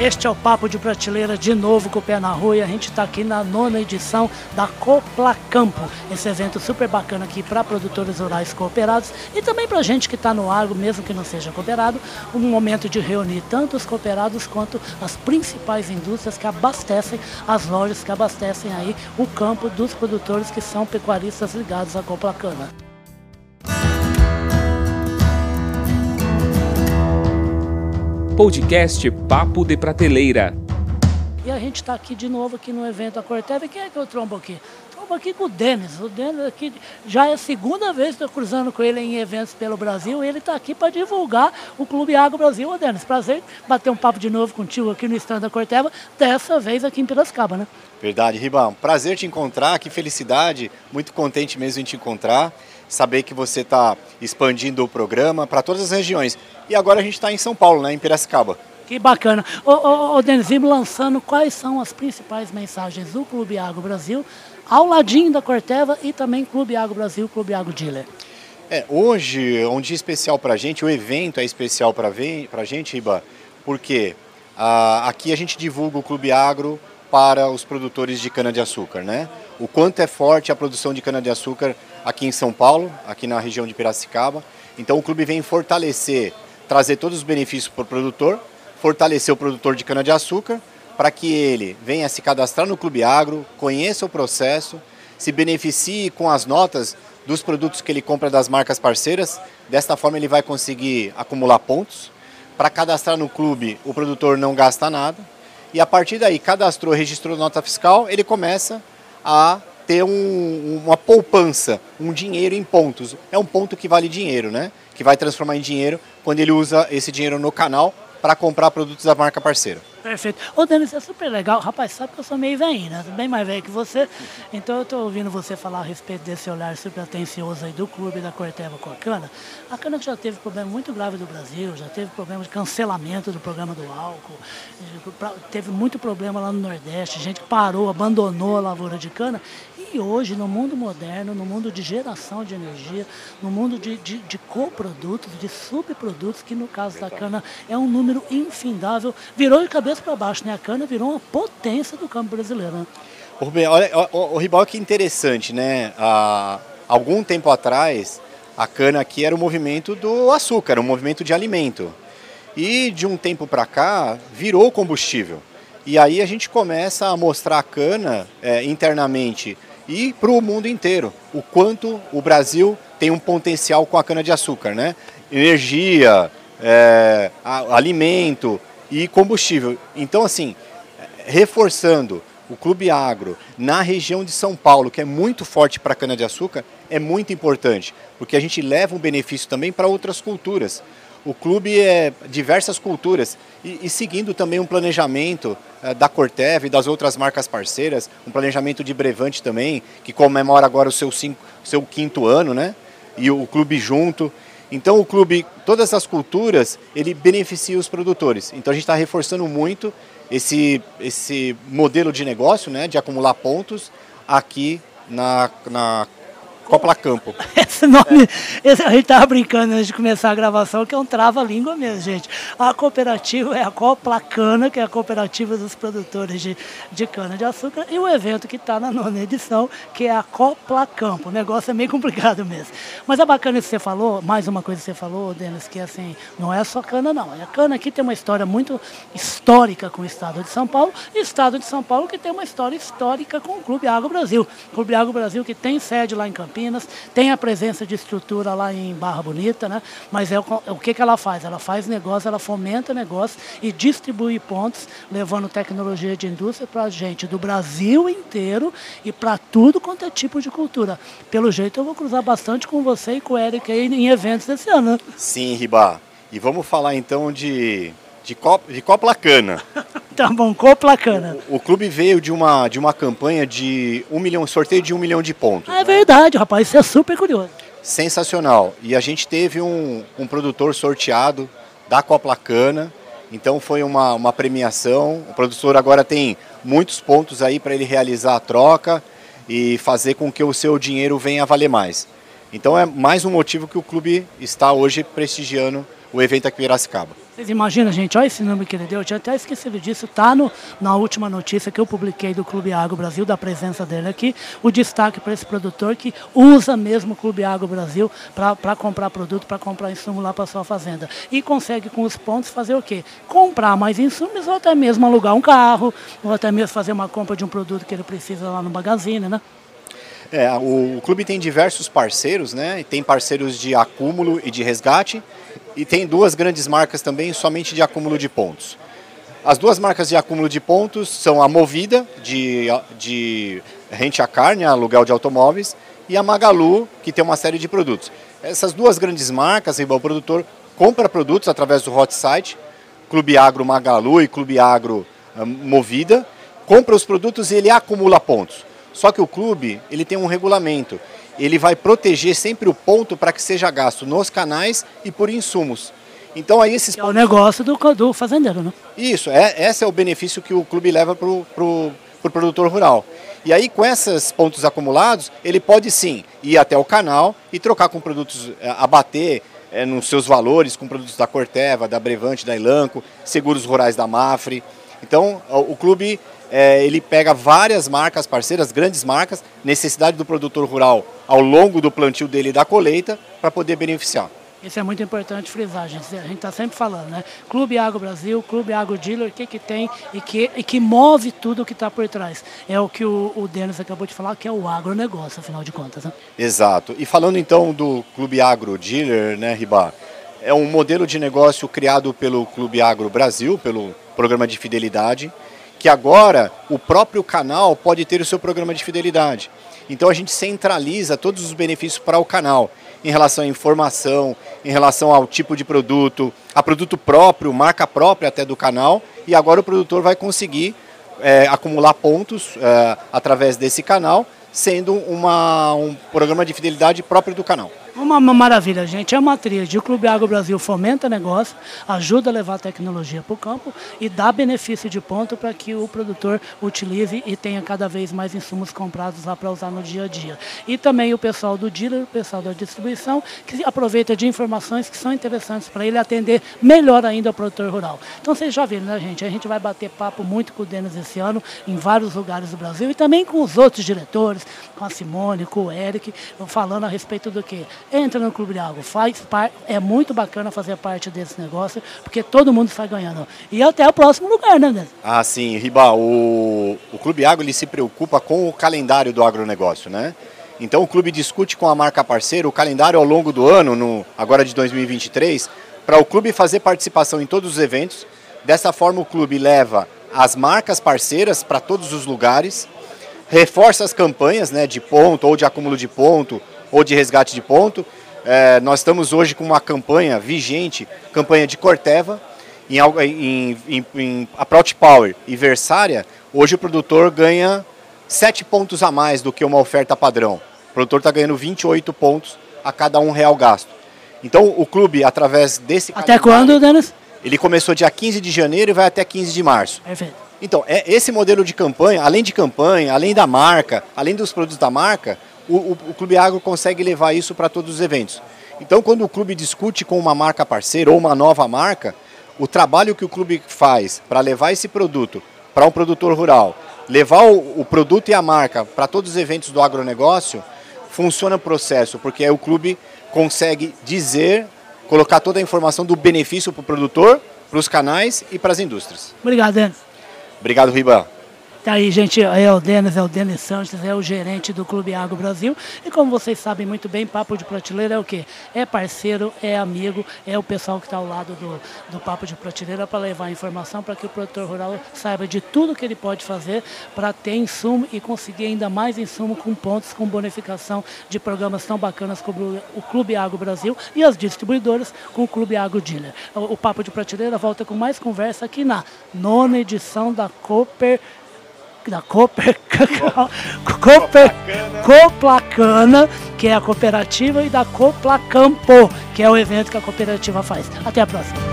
Este é o Papo de Prateleira de novo com o pé na rua e a gente está aqui na nona edição da Copla Campo. Esse evento super bacana aqui para produtores rurais cooperados e também para gente que está no agro, mesmo que não seja cooperado, um momento de reunir tanto os cooperados quanto as principais indústrias que abastecem as lojas que abastecem aí o campo dos produtores que são pecuaristas ligados à Copla Cana. Podcast Papo de Prateleira. E a gente está aqui de novo aqui no evento da Corteva. E quem é que eu trombo aqui? Trombo aqui com o Denis. O Denis aqui já é a segunda vez que estou cruzando com ele em eventos pelo Brasil. E ele está aqui para divulgar o Clube Água Brasil. Ô Denis, prazer bater um papo de novo contigo aqui no stand da Corteva, dessa vez aqui em Piracicaba, né? Verdade, Ribão. Prazer te encontrar, que felicidade. Muito contente mesmo em te encontrar. Saber que você está expandindo o programa para todas as regiões. E agora a gente está em São Paulo, né, em Piracicaba. Que bacana. Ô, ô, ô Denis, lançando quais são as principais mensagens do Clube Agro Brasil, ao ladinho da Corteva e também Clube Agro Brasil, Clube Agro Dealer. É, hoje é um dia especial para a gente, o evento é especial para a gente, Riba, porque ah, aqui a gente divulga o Clube Agro para os produtores de cana-de-açúcar, né? O quanto é forte a produção de cana-de-açúcar aqui em São Paulo, aqui na região de Piracicaba. Então o clube vem fortalecer, trazer todos os benefícios para o produtor, fortalecer o produtor de cana-de-açúcar, para que ele venha se cadastrar no Clube Agro, conheça o processo, se beneficie com as notas dos produtos que ele compra das marcas parceiras. Desta forma ele vai conseguir acumular pontos. Para cadastrar no clube, o produtor não gasta nada e a partir daí cadastrou, registrou nota fiscal, ele começa a ter um, uma poupança, um dinheiro em pontos. É um ponto que vale dinheiro, né? Que vai transformar em dinheiro quando ele usa esse dinheiro no canal para comprar produtos da marca parceira. Perfeito. Ô, Denis, é super legal. Rapaz, sabe que eu sou meio velhinho, né? Bem mais velho que você. Então eu estou ouvindo você falar a respeito desse olhar super atencioso aí do clube da Corteva com a cana. A cana já teve problema muito grave do Brasil, já teve problema de cancelamento do programa do álcool, teve muito problema lá no Nordeste, gente parou, abandonou a lavoura de cana. E hoje, no mundo moderno, no mundo de geração de energia, no mundo de, de, de coprodutos, de subprodutos, que no caso da cana é um número infindável, virou de cabeça para baixo, né? A cana virou uma potência do campo brasileiro. Né? Rubem, olha, o, o Ribal que interessante, né? Há algum tempo atrás, a cana aqui era o movimento do açúcar, um movimento de alimento. E de um tempo para cá, virou combustível. E aí a gente começa a mostrar a cana é, internamente e para o mundo inteiro o quanto o Brasil tem um potencial com a cana-de-açúcar, né? Energia, é, alimento e combustível. Então, assim, reforçando o Clube Agro na região de São Paulo, que é muito forte para a cana-de-açúcar, é muito importante, porque a gente leva um benefício também para outras culturas. O clube é diversas culturas e, e seguindo também um planejamento é, da Corteva e das outras marcas parceiras, um planejamento de Brevante também, que comemora agora o seu, cinco, seu quinto ano, né? E o clube junto. Então o clube, todas as culturas, ele beneficia os produtores. Então a gente está reforçando muito esse, esse modelo de negócio, né, de acumular pontos aqui na, na Copla Campo. Esse nome, é. esse, a gente estava brincando antes de começar a gravação, que é um trava-língua mesmo, gente. A cooperativa é a Copla Cana, que é a cooperativa dos produtores de, de cana-de-açúcar, e o evento que está na nona edição, que é a Copla Campo. O negócio é meio complicado mesmo. Mas é bacana isso que você falou, mais uma coisa que você falou, Denis, que assim, não é só cana, não. A cana aqui tem uma história muito histórica com o estado de São Paulo, e o estado de São Paulo que tem uma história histórica com o Clube Água Brasil. O Clube Água Brasil que tem sede lá em Campinas Campinas, tem a presença de estrutura lá em Barra Bonita, né? mas é o, o que, que ela faz? Ela faz negócio, ela fomenta negócio e distribui pontos, levando tecnologia de indústria para a gente do Brasil inteiro e para tudo quanto é tipo de cultura. Pelo jeito, eu vou cruzar bastante com você e com o Eric aí em eventos desse ano. Né? Sim, Ribá. E vamos falar então de, de, cop, de Copla Cana. Tá bom, Coplacana. O, o clube veio de uma, de uma campanha de um milhão, sorteio de um milhão de pontos. É né? verdade, rapaz, isso é super curioso. Sensacional. E a gente teve um, um produtor sorteado da Coplacana. Então foi uma, uma premiação. O produtor agora tem muitos pontos aí para ele realizar a troca e fazer com que o seu dinheiro venha a valer mais. Então é mais um motivo que o clube está hoje prestigiando o evento aqui em Piracicaba. Vocês imaginam, gente, olha esse número que ele deu, eu tinha até esquecido disso, está na última notícia que eu publiquei do Clube Agro Brasil, da presença dele aqui, o destaque para esse produtor que usa mesmo o Clube Agro Brasil para comprar produto, para comprar insumo lá para sua fazenda. E consegue com os pontos fazer o quê? Comprar mais insumos ou até mesmo alugar um carro, ou até mesmo fazer uma compra de um produto que ele precisa lá no magazine, né? É, o, o clube tem diversos parceiros, né? Tem parceiros de acúmulo e de resgate e tem duas grandes marcas também somente de acúmulo de pontos. As duas marcas de acúmulo de pontos são a Movida, de, de rente a carne, aluguel de automóveis, e a Magalu, que tem uma série de produtos. Essas duas grandes marcas, o produtor compra produtos através do hot site, Clube Agro Magalu e Clube Agro ah, Movida, compra os produtos e ele acumula pontos. Só que o clube ele tem um regulamento. Ele vai proteger sempre o ponto para que seja gasto nos canais e por insumos. Então aí esses é o negócio do, do fazendeiro, né? Isso, é, esse é o benefício que o clube leva para o pro, pro produtor rural. E aí com esses pontos acumulados, ele pode sim ir até o canal e trocar com produtos, é, abater é, nos seus valores, com produtos da Corteva, da Brevante, da Elanco, seguros rurais da Mafre. Então o clube é, ele pega várias marcas parceiras, grandes marcas, necessidade do produtor rural ao longo do plantio dele e da colheita para poder beneficiar. Isso é muito importante frisar, gente. A gente está sempre falando, né? Clube Agro Brasil, Clube Agro Dealer, o que, que tem e que, e que move tudo o que está por trás. É o que o, o Denis acabou de falar, que é o agronegócio, afinal de contas. Né? Exato. E falando então do Clube Agro Dealer, né, Ribá? É um modelo de negócio criado pelo Clube Agro Brasil, pelo programa de fidelidade, que agora o próprio canal pode ter o seu programa de fidelidade. Então a gente centraliza todos os benefícios para o canal, em relação à informação, em relação ao tipo de produto, a produto próprio, marca própria até do canal, e agora o produtor vai conseguir é, acumular pontos é, através desse canal, sendo uma, um programa de fidelidade próprio do canal. Uma, uma maravilha, gente. É uma tríade. O Clube Agro Brasil fomenta negócio, ajuda a levar a tecnologia para o campo e dá benefício de ponto para que o produtor utilize e tenha cada vez mais insumos comprados lá para usar no dia a dia. E também o pessoal do dealer, o pessoal da distribuição, que aproveita de informações que são interessantes para ele atender melhor ainda o produtor rural. Então vocês já viram, né, gente? A gente vai bater papo muito com o Denis esse ano em vários lugares do Brasil e também com os outros diretores, com a Simone, com o Eric, falando a respeito do que? entra no Clube de Água, faz parte, é muito bacana fazer parte desse negócio, porque todo mundo está ganhando. E até o próximo lugar, né? Ah, sim, Riba, o, o Clube Água ele se preocupa com o calendário do agronegócio, né? Então o clube discute com a marca parceira o calendário ao longo do ano, no, agora de 2023, para o clube fazer participação em todos os eventos. Dessa forma o clube leva as marcas parceiras para todos os lugares, reforça as campanhas né, de ponto ou de acúmulo de ponto ou de resgate de ponto. É, nós estamos hoje com uma campanha vigente, campanha de Corteva, em, em, em, em Approach Power e Versária, hoje o produtor ganha 7 pontos a mais do que uma oferta padrão. O produtor está ganhando 28 pontos a cada um real gasto. Então o clube, através desse. Até quando, Denis? Ele começou dia 15 de janeiro e vai até 15 de março. Perfeito. Então, é, esse modelo de campanha, além de campanha, além da marca, além dos produtos da marca, o, o, o Clube Agro consegue levar isso para todos os eventos. Então, quando o clube discute com uma marca parceira ou uma nova marca, o trabalho que o clube faz para levar esse produto para um produtor rural, levar o, o produto e a marca para todos os eventos do agronegócio, funciona o processo, porque aí o clube consegue dizer, colocar toda a informação do benefício para o produtor, para os canais e para as indústrias. Obrigado, Denis. Obrigado, Riba. Tá aí, gente, é o Denis, é o Denis Santos, é o gerente do Clube Agro Brasil. E como vocês sabem muito bem, Papo de Prateleira é o quê? É parceiro, é amigo, é o pessoal que está ao lado do, do Papo de Prateleira para levar informação para que o produtor rural saiba de tudo que ele pode fazer para ter insumo e conseguir ainda mais insumo com pontos, com bonificação de programas tão bacanas como o Clube Agro Brasil e as distribuidoras com o Clube Agro Dealer. O, o Papo de Prateleira volta com mais conversa aqui na nona edição da Cooper da Cooper, Cooper, Coplacana, que é a cooperativa, e da Coplacampo, que é o evento que a cooperativa faz. Até a próxima.